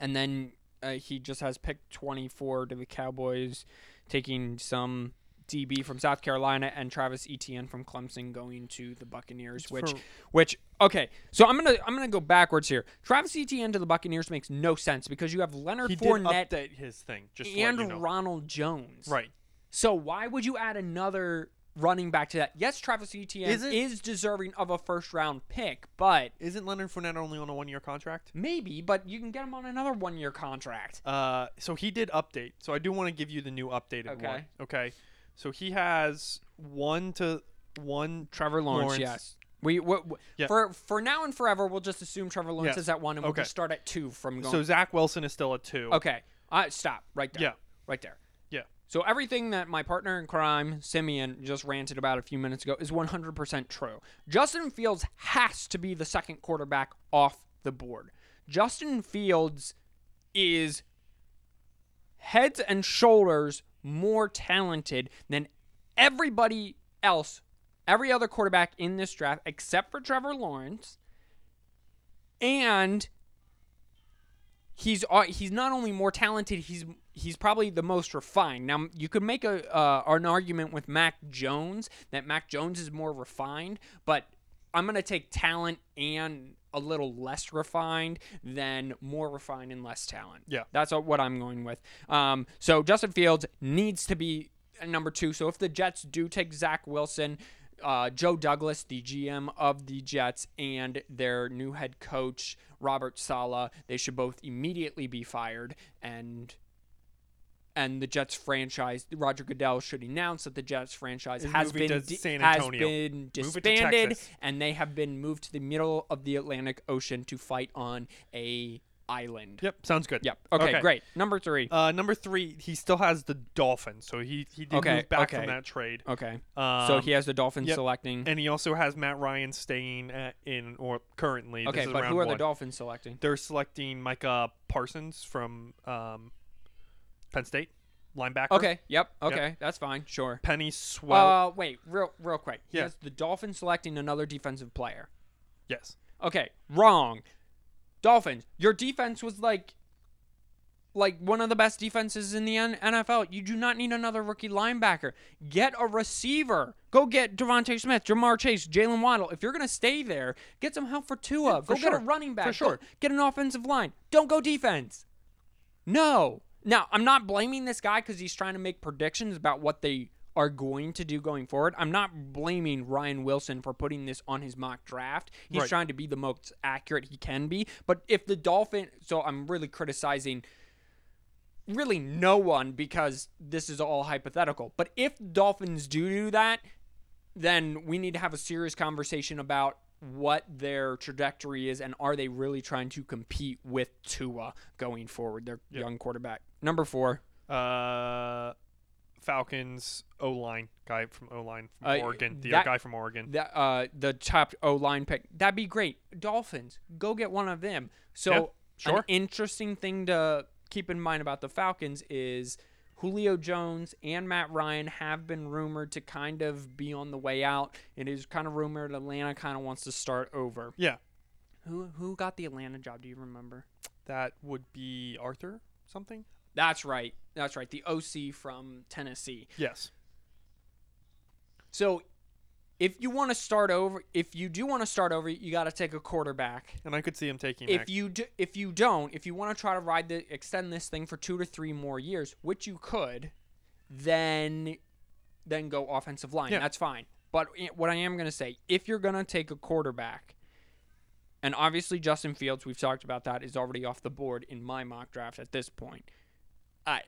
And then uh, he just has pick twenty four to the Cowboys, taking some DB from South Carolina and Travis Etienne from Clemson going to the Buccaneers, which For- which okay, so I'm gonna I'm gonna go backwards here. Travis Etienne to the Buccaneers makes no sense because you have Leonard he did Fournette update his thing. Just and you know. Ronald Jones. right. So why would you add another running back to that? Yes, Travis Etienne Is it- is deserving of a first round pick, but Isn't Leonard Fournette only on a one year contract? maybe, but you can get him on another one year contract. Uh, so he did update. So I do want to give you the new updated Okay. one. Okay. So he has one to one. Trevor Lawrence, Lawrence. yes. We, we, we- Yeah. for for now and forever, we'll just assume Trevor Lawrence Yes. is at one, and we'll Okay. just start at two from going. So Zach Wilson is still at two. Okay. Uh, stop right there. Yeah. Right there. Yeah. So everything that my partner in crime, Simeon, just ranted about a few minutes ago is 100% true. Justin Fields has to be the second quarterback off the board. Justin Fields is heads and shoulders more talented than everybody else, every other quarterback in this draft except for Trevor Lawrence. And he's uh, he's not only more talented, he's he's probably the most refined. Now you could make a uh, an argument with Mac Jones that Mac Jones is more refined, but I'm gonna take talent and a little less refined than more refined and less talent. Yeah. that's what I'm going with. Um, so Justin Fields needs to be number two. So if the Jets do take Zach Wilson. Uh, Joe Douglas, the GM of the Jets, and their new head coach Robert Saleh, they should both immediately be fired. And and the Jets franchise, Roger Goodell should announce that the Jets franchise Is has been di- San has been Move it to disbanded, and they have been moved to the middle of the Atlantic Ocean to fight on a island. Yep. Sounds good. Yep. Okay, Okay. great. Number three. Uh, number three, he still has the Dolphins, so he he did Okay, move back okay. from that trade. Okay. Um, so he has the Dolphins yep. selecting. and he also has Matt Ryan staying at, in or currently. Okay, but who are the. Dolphins selecting? They're selecting Micah Parsons from um, Penn State, linebacker. Okay. Yep. Okay. That's fine. Sure. Penny Swell. Uh, wait, real, real quick. He Yeah. the Dolphins selecting another defensive player. yes. Okay, wrong. Dolphins, your defense was like like one of the best defenses in the NFL. You do not need another rookie linebacker. Get a receiver. Go get DeVonta Smith, Ja'Marr Chase, Jaylen Waddle. If you're gonna stay there, get some help for Tua. for go get a running back. For sure. Go get an offensive line. Don't go defense. No. Now, I'm not blaming this guy because he's trying to make predictions about what they are going to do going forward. I'm not blaming Ryan Wilson for putting this on his mock draft. He's Right. trying to be the most accurate he can be. But if the Dolphin, so I'm really criticizing really no one because this is all hypothetical. But if Dolphins do do that, then we need to have a serious conversation about what their trajectory is and are they really trying to compete with Tua going forward, their Yep. young quarterback. Number four. Uh, Falcons O line guy from O line from Uh, Oregon. The that- guy from Oregon. The, uh, the top O line pick. That'd be great. Dolphins, go get one of them. So, Yeah, an sure. interesting thing to keep in mind about the Falcons is Julio Jones and Matt Ryan have been rumored to kind of be on the way out. It is kind of rumored Atlanta kind of wants to start over. yeah, Who who got the Atlanta job? Do you remember? that would be Arthur something. That's right. That's right. The OC from Tennessee. Yes. So, if you want to start over, if you do want to start over, you got to take a quarterback. And I could see him taking. if Mac- you do, if you don't, if you want to try to ride the extend this thing for two to three more years, which you could, then then go offensive line. Yeah. That's fine. But eh, what I am going to say, if you're going to take a quarterback, and obviously Justin Fields, we've talked about that, is already off the board in my mock draft at this point. I,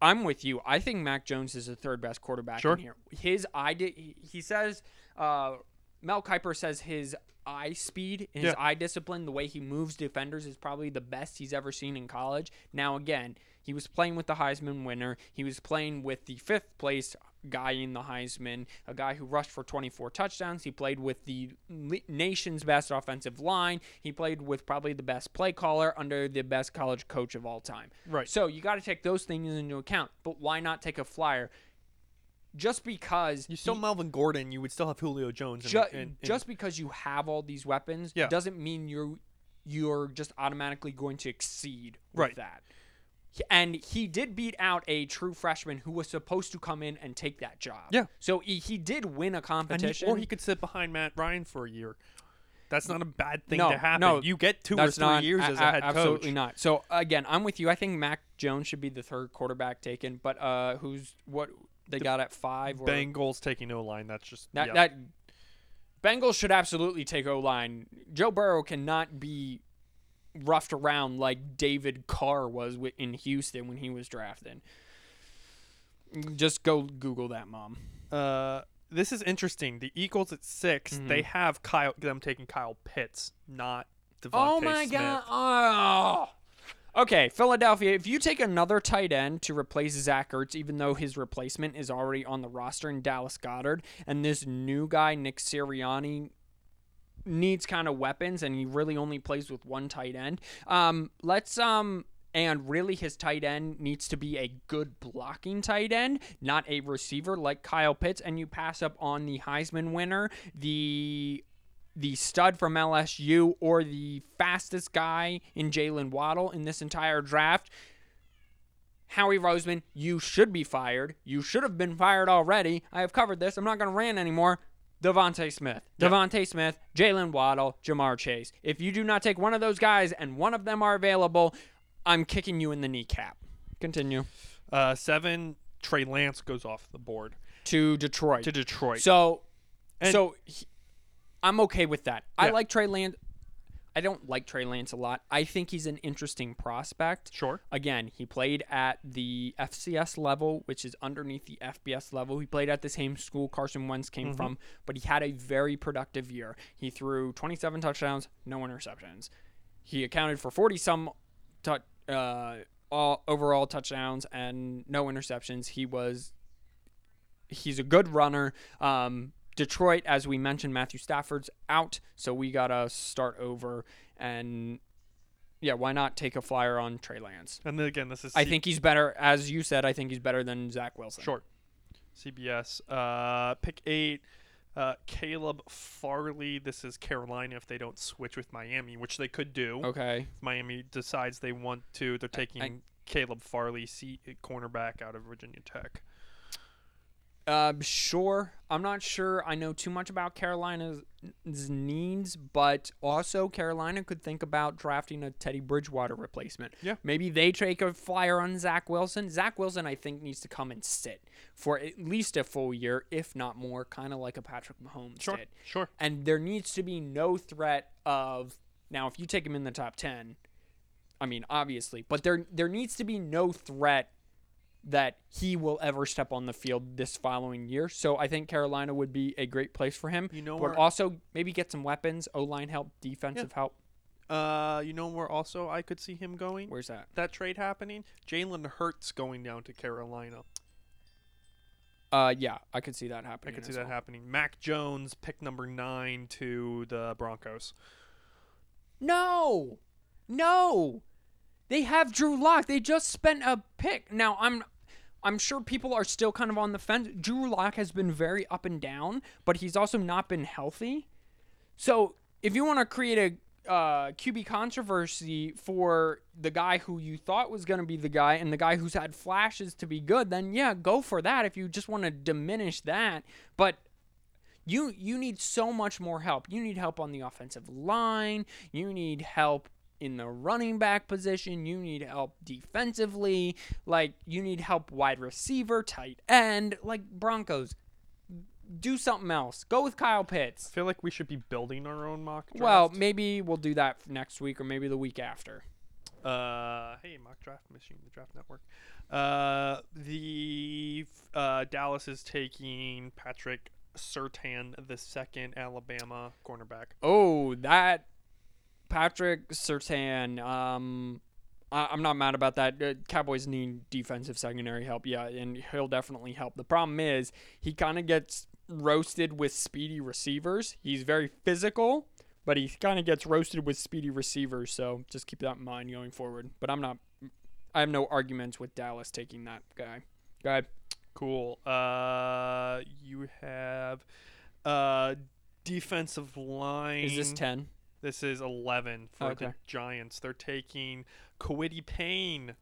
I'm with you. I think Mac Jones is the third best quarterback Sure. in here. His eye, di- he says, uh, Mel Kiper says his eye speed, his Yeah. eye discipline, the way he moves defenders is probably the best he's ever seen in college. Now, again, he was playing with the Heisman winner. He was playing with the fifth place guy in the Heisman, a guy who rushed for 24 touchdowns. He played with the nation's best offensive line. He played with probably the best play caller under the best college coach of all time. Right. So you got to take those things into account. But why not take a flyer? Just because You still he- Melvin Gordon, you would still have Julio Jones. ju- just because you have all these weapons Yeah. doesn't mean you're you're just automatically going to exceed with Right. that. And he did beat out a true freshman who was supposed to come in and take that job. Yeah. So he, he did win a and he- competition. or he could sit behind Matt Ryan for a year. That's not a bad thing No, to happen. no, you get two or three not years a- as a head coach. Absolutely not. So again, I'm with you. I think Mac Jones should be the third quarterback taken. But uh, who's what they got at five? Or, Bengals taking O line. That's just That yeah. that Bengals should absolutely take O line. Joe Burrow cannot be roughed around like David Carr was in Houston when he was drafted. Just go Google that, mom. Uh, this is interesting. The Eagles at 6 Mm-hmm. They have Kyle. Them taking Kyle Pitts, not DeVonta Oh my Smith. god! Oh. Okay, Philadelphia. If you take another tight end to replace Zach Ertz, even though his replacement is already on the roster in Dallas Goedert, and this new guy Nick Sirianni needs kind of weapons, and he really only plays with one tight end. Um, let's um. And really, his tight end needs to be a good blocking tight end, not a receiver like Kyle Pitts. And you pass up on the Heisman winner, the the stud from LSU or the fastest guy in Jaylen Waddle in this entire draft. Howie Roseman, you should be fired. You should have been fired already. I have covered this. I'm not going to rant anymore. DeVonta Smith. Yep. Smith, Jaylen Waddle, Ja'Marr Chase. If you do not take one of those guys and one of them are available, I'm kicking you in the kneecap. Continue. Uh, seven. Trey Lance goes off the board To Detroit. to Detroit. So, And- so he- I'm okay with that. I like Trey Lance. I don't like Trey Lance a lot. I think he's an interesting prospect. sure. Again, he played at the FCS level, which is underneath the FBS level. He played at the same school Carson Wentz came from, but he had a very productive year. He threw 27 touchdowns, no interceptions. He accounted for 40 some tou- uh, all overall touchdowns and no interceptions. He was he's a good runner. Um, Detroit, as we mentioned, Matthew Stafford's out, so we gotta start over. And yeah, why not take a flyer on Trey Lance? And then again, this is I C- think he's better, as you said. I think he's better than Zach Wilson. Short. CBS. Uh, pick eight. Uh, Caleb Farley. This is Carolina if they don't switch with Miami, which they could do. Okay. If Miami decides they want to, they're taking Caleb Farley, C- cornerback out of Virginia Tech. Uh, sure. I'm not sure I know too much about Carolina's needs, but also Carolina could think about drafting a Teddy Bridgewater replacement. Yeah. Maybe they take a flyer on Zach Wilson. Zach Wilson, I think, needs to come and sit for at least a full year, if not more, kind of like a Patrick Mahomes Sure. did. Sure. And there needs to be no threat of now if you take him in the top 10, I mean obviously, but there there needs to be no threat that he will ever step on the field this following year. So I think Carolina would be a great place for him. You know but where- also maybe get some weapons, O line help, defensive help. Uh, you know where also I could see him going? Where's that? that trade happening? Jalen Hurts going down to Carolina. Uh, yeah, I could see that happening. I could see that well. happening. Mac Jones, pick number nine to the Broncos. No, no, they have Drew Lock. They just spent a pick. Now I'm, I'm sure people are still kind of on the fence. Drew Lock has been very up and down, but he's also not been healthy. So if you want to create a uh, QB controversy for the guy who you thought was going to be the guy and the guy who's had flashes to be good, then yeah, go for that. If you just want to diminish that, but you you need so much more help. You need help on the offensive line. You need help in the running back position. You need help defensively. Like you need help wide receiver, tight end. Like Broncos, do something else. Go with Kyle I Pitts. feel like we should be building our own mock draft. Well, maybe we'll do that next week or maybe the week after. Uh, hey, mock draft machine, the draft network. Uh, the uh, Dallas is taking Patrick Surtain, the second Alabama cornerback. Oh, that Patrick Surtain. Um, I, I'm not mad about that. Uh, Cowboys need defensive secondary help, yeah, and he'll definitely help. The problem is he kind of gets roasted with speedy receivers. He's very physical, but he kind of gets roasted with speedy receivers. So just keep that in mind going forward. But I'm not. I have no arguments with Dallas taking that guy. Ahead. Cool. Uh, you have uh defensive line. Is this ten? This is eleven for the Giants. They're taking Kwity Payne.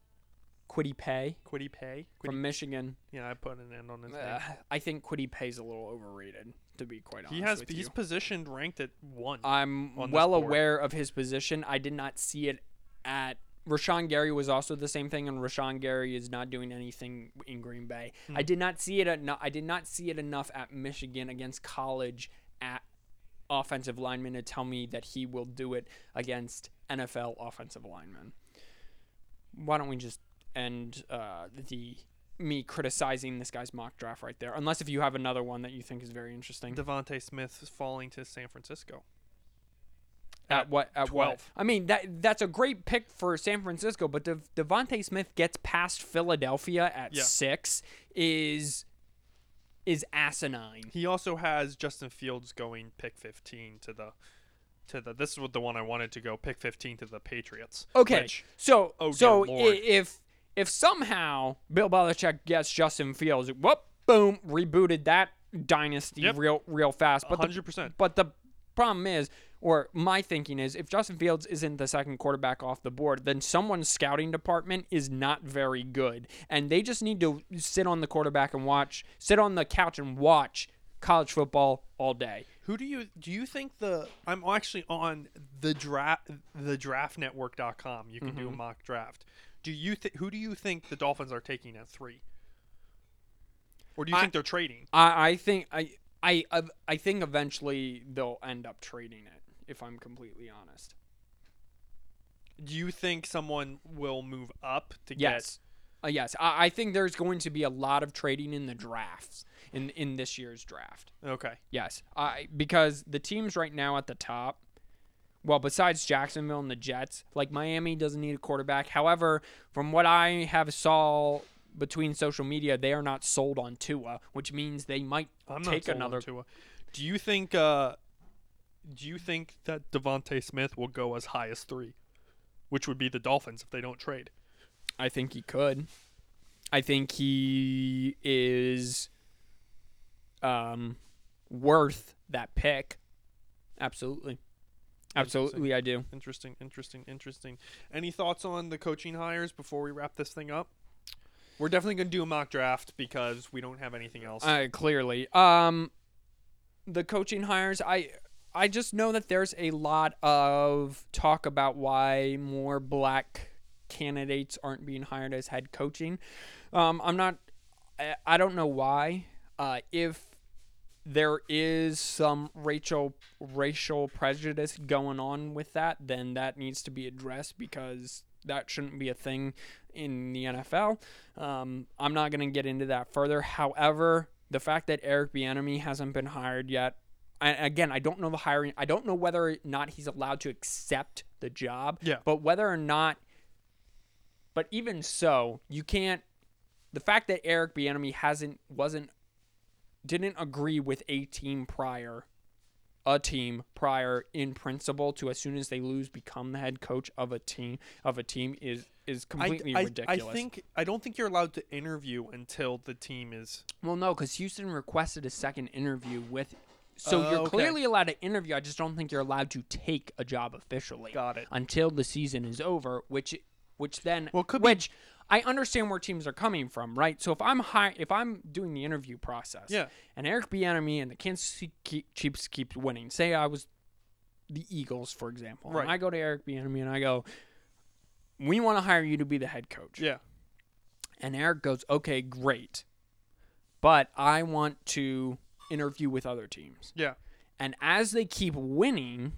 Kwity Paye Kwity Paye. Kwity, from Michigan. yeah, I put an end on his Uh, name. I think Kwity Paye's a little overrated, to be quite honest. He has he's you. positioned ranked at one. I'm on well aware of his position. I did not see it at Rashan Gary was also the same thing, and Rashan Gary is not doing anything in Green Bay. I did not see it. At, I did not see it enough at Michigan against college at offensive linemen to tell me that he will do it against NFL offensive linemen. Why don't we just end uh, the me criticizing this guy's mock draft right there? Unless if you have another one that you think is very interesting. DeVonta Smith falling to San Francisco. At what? At 12. what? I mean, that that's a great pick for San Francisco, but Dev- DeVonta Smith gets past Philadelphia at Yeah. six is is asinine. He also has Justin Fields going pick 15 to the to the this is what the one I wanted to go pick 15 to the Patriots. Okay, which- so oh, so dear i- Lord. if if somehow Bill Belichick gets Justin Fields, whoop, boom, rebooted that dynasty Yep. real real fast. But 100%. But the problem is, or my thinking is, if Justin Fields isn't the second quarterback off the board, then someone's scouting department is not very good. And they just need to sit on the quarterback and watch, sit on the couch and watch college football all day. Who do you do you think the I'm actually on the draft the draftnetwork.com. You can do a Mm-hmm. mock draft. Do you think who do you think the Dolphins are taking at 3? Or do you I- think they're trading? I, I think I, I I think eventually they'll end up trading it. If I'm completely honest. Do you think someone will move up to get. Yes. Uh, yes, I, I think there's going to be a lot of trading in the drafts in in this year's draft. Okay. Yes, I because the teams right now at the top, well, besides Jacksonville and the Jets, like Miami doesn't need a quarterback. However, from what I have saw between social media, they are not sold on Tua, which means they might I'm take another. Tua. Do you think uh do you think that DeVonta Smith will go as high as 3? Which would be the Dolphins if they don't trade. I think he could. I think he is um worth that pick. Absolutely. Absolutely, I do. Interesting, interesting, interesting. Any thoughts on the coaching hires before we wrap this thing up? We're definitely going to do a mock draft because we don't have anything else. Uh, clearly. Um, the coaching hires, I I just know that there's a lot of talk about why more black candidates aren't being hired as head coaching. Um, I'm not. I, I don't know why. Uh, if there is some racial racial prejudice going on with that, then that needs to be addressed because that shouldn't be a thing in the NFL. Um, I'm not going to get into that further. However, the fact that Eric Bieniemy hasn't been hired yet, again, I don't know the hiring. I don't know whether or not he's allowed to accept the job. Yeah. But whether or not, but even so, you can't. The fact that Eric Bieniemy hasn't wasn't didn't agree with a team prior, a team prior in principle to as soon as they lose become the head coach of a team of a team is is I, completely I, ridiculous. I think I don't think you're allowed to interview until the team is Well, no, because Houston requested a second interview with. So Oh, you're okay. clearly allowed to interview. I just don't think you're allowed to take a job officially. Got it. Until the season is over, which, which then, Well, could be- which I understand where teams are coming from, right? So if I'm high, if I'm doing the interview process, Yeah. and Eric Bieniemy and the Kansas City Chiefs keep winning, say I was the Eagles, for example, Right. and I go to Eric Bieniemy and I go, "We want to hire you to be the head coach." Yeah. And Eric goes, "Okay, great, but I want to interview with other teams." Yeah. And as they keep winning,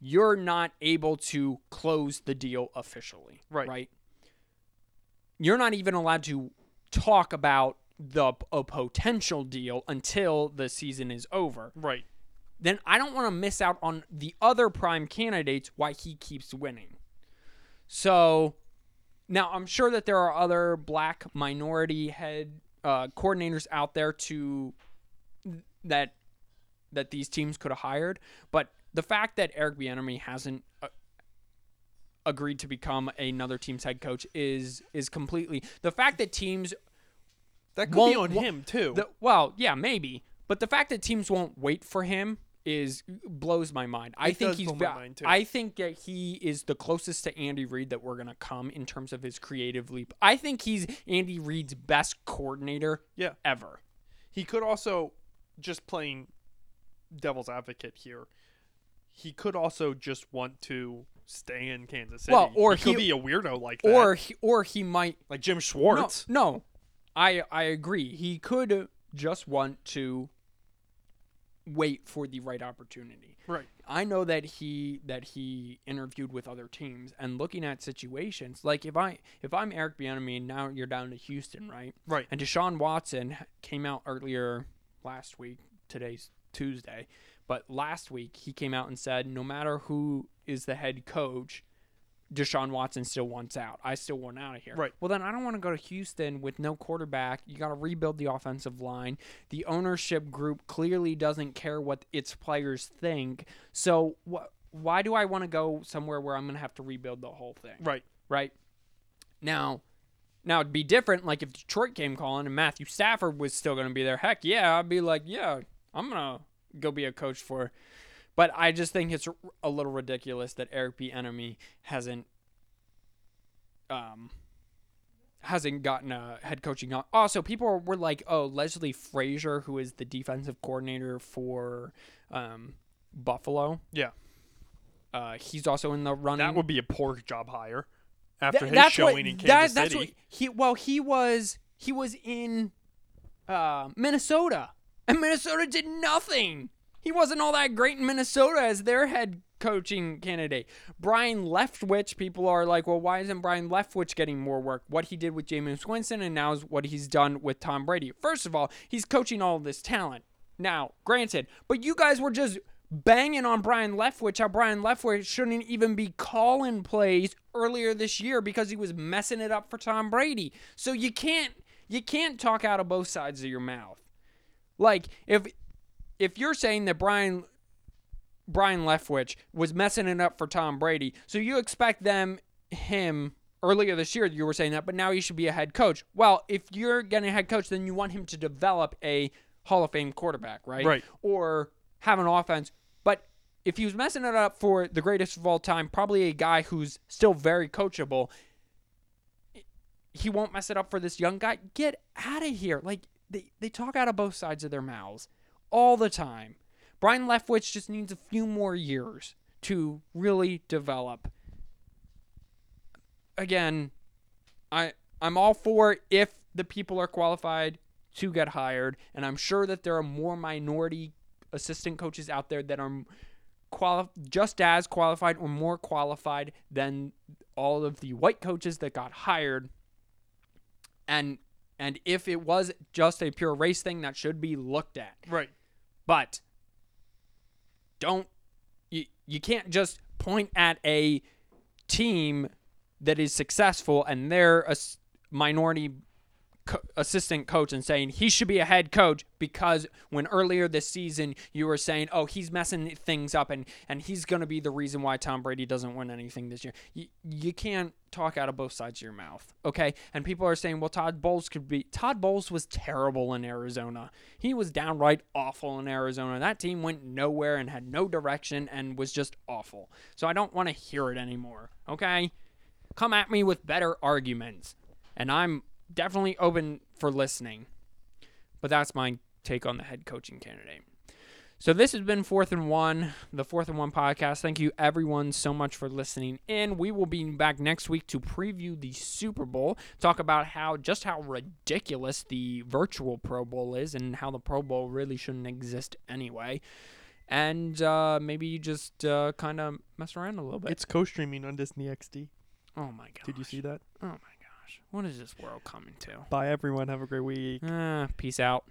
you're not able to close the deal officially. Right. Right. You're not even allowed to talk about the a potential deal until the season is over. Right. Then I don't want to miss out on the other prime candidates why he keeps winning. So now I'm sure that there are other black minority head uh, coordinators out there to that that these teams could have hired, but the fact that Eric Bieniemy hasn't uh, agreed to become another team's head coach is is completely the fact that teams That could be on him too. the, well, yeah, maybe, but the fact that teams won't wait for him is blows my mind. I It think does he's blow my mind, too. I think that he is the closest to Andy Reid that we're gonna come in terms of his creative leap. I think he's Andy Reid's best coordinator yeah. ever. He could also just playing devil's advocate here. He could also just want to stay in Kansas City. Well, or he could he- be a weirdo like that, Or he, or he might like Jim no, Schwartz. no. I I agree. He could just want to wait for the right opportunity. Right. I know that he that he interviewed with other teams and looking at situations like if I if I'm Eric Bieniemy and now you're down to Houston, mm. right? Right. And Deshaun Watson came out earlier last week. Today's Tuesday, but last week he came out and said no matter who is the head coach, Deshaun Watson still wants out. I still want out of here. Right. Well, then I don't want to go to Houston with no quarterback. You got to rebuild the offensive line. The ownership group clearly doesn't care what its players think. So wh- why do I want to go somewhere where I'm going to have to rebuild the whole thing? Right. Right. Now, now it'd be different. Like if Detroit came calling and Matthew Stafford was still going to be there. Heck yeah, I'd be like, yeah, I'm gonna go be a coach for. But I just think it's a little ridiculous that Eric Bieniemy hasn't, um, hasn't gotten a head coaching. on- Also, people were, like, oh, Leslie Frazier, who is the defensive coordinator for, um, Buffalo. Yeah. Uh, he's also in the running. That would be a poor job hire after Th- his showing what, in that- Kansas that's City. what he well he was he was in uh, Minnesota and Minnesota did nothing. He wasn't all that great in Minnesota as their head coaching candidate. Byron Leftwich, people are like, well, why isn't Byron Leftwich getting more work? What he did with Jameis Winston and now is what he's done with Tom Brady. First of all, he's coaching all this talent. Now, granted, but you guys were just banging on Byron Leftwich, how Byron Leftwich shouldn't even be calling plays earlier this year because he was messing it up for Tom Brady. So you can't you can't talk out of both sides of your mouth. Like if if you're saying that Brian Byron Leftwich was messing it up for Tom Brady, so you expect them him earlier this year you were saying that, but now he should be a head coach. Well, if you're getting a head coach, then you want him to develop a Hall of Fame quarterback, right? Right. Or have an offense. But if he was messing it up for the greatest of all time, probably a guy who's still very coachable, he won't mess it up for this young guy. Get out of here. Like they, they talk out of both sides of their mouths all the time. Byron Leftwich just needs a few more years to really develop. Again, I I'm all for if the people are qualified to get hired, and I'm sure that there are more minority assistant coaches out there that are quali- just as qualified or more qualified than all of the white coaches that got hired. And and if it was just a pure race thing, that should be looked at. Right. But don't you you can't just point at a team that is successful and they're a minority co- assistant coach and saying he should be a head coach because when earlier this season you were saying oh he's messing things up and and he's going to be the reason why Tom Brady doesn't win anything this year. You, you can't talk out of both sides of your mouth, okay? And people are saying well Todd Bowles could be Todd Bowles was terrible in Arizona. He was downright awful in Arizona. That team went nowhere and had no direction and was just awful. So I don't want to hear it anymore, okay? Come at me with better arguments. And I'm definitely open for listening. But that's my take on the head coaching candidate. So this has been Fourth and One, the Fourth and One podcast. Thank you everyone so much for listening in. We will be back next week to preview the Super Bowl, talk about how just how ridiculous the virtual Pro Bowl is and how the Pro Bowl really shouldn't exist anyway. And uh, maybe you just uh, kind of mess around a little bit. It's co-streaming on Disney XD. oh my god. Did you see that? Oh my gosh. What is this world coming to? Bye everyone. Have a great week. Uh, peace out.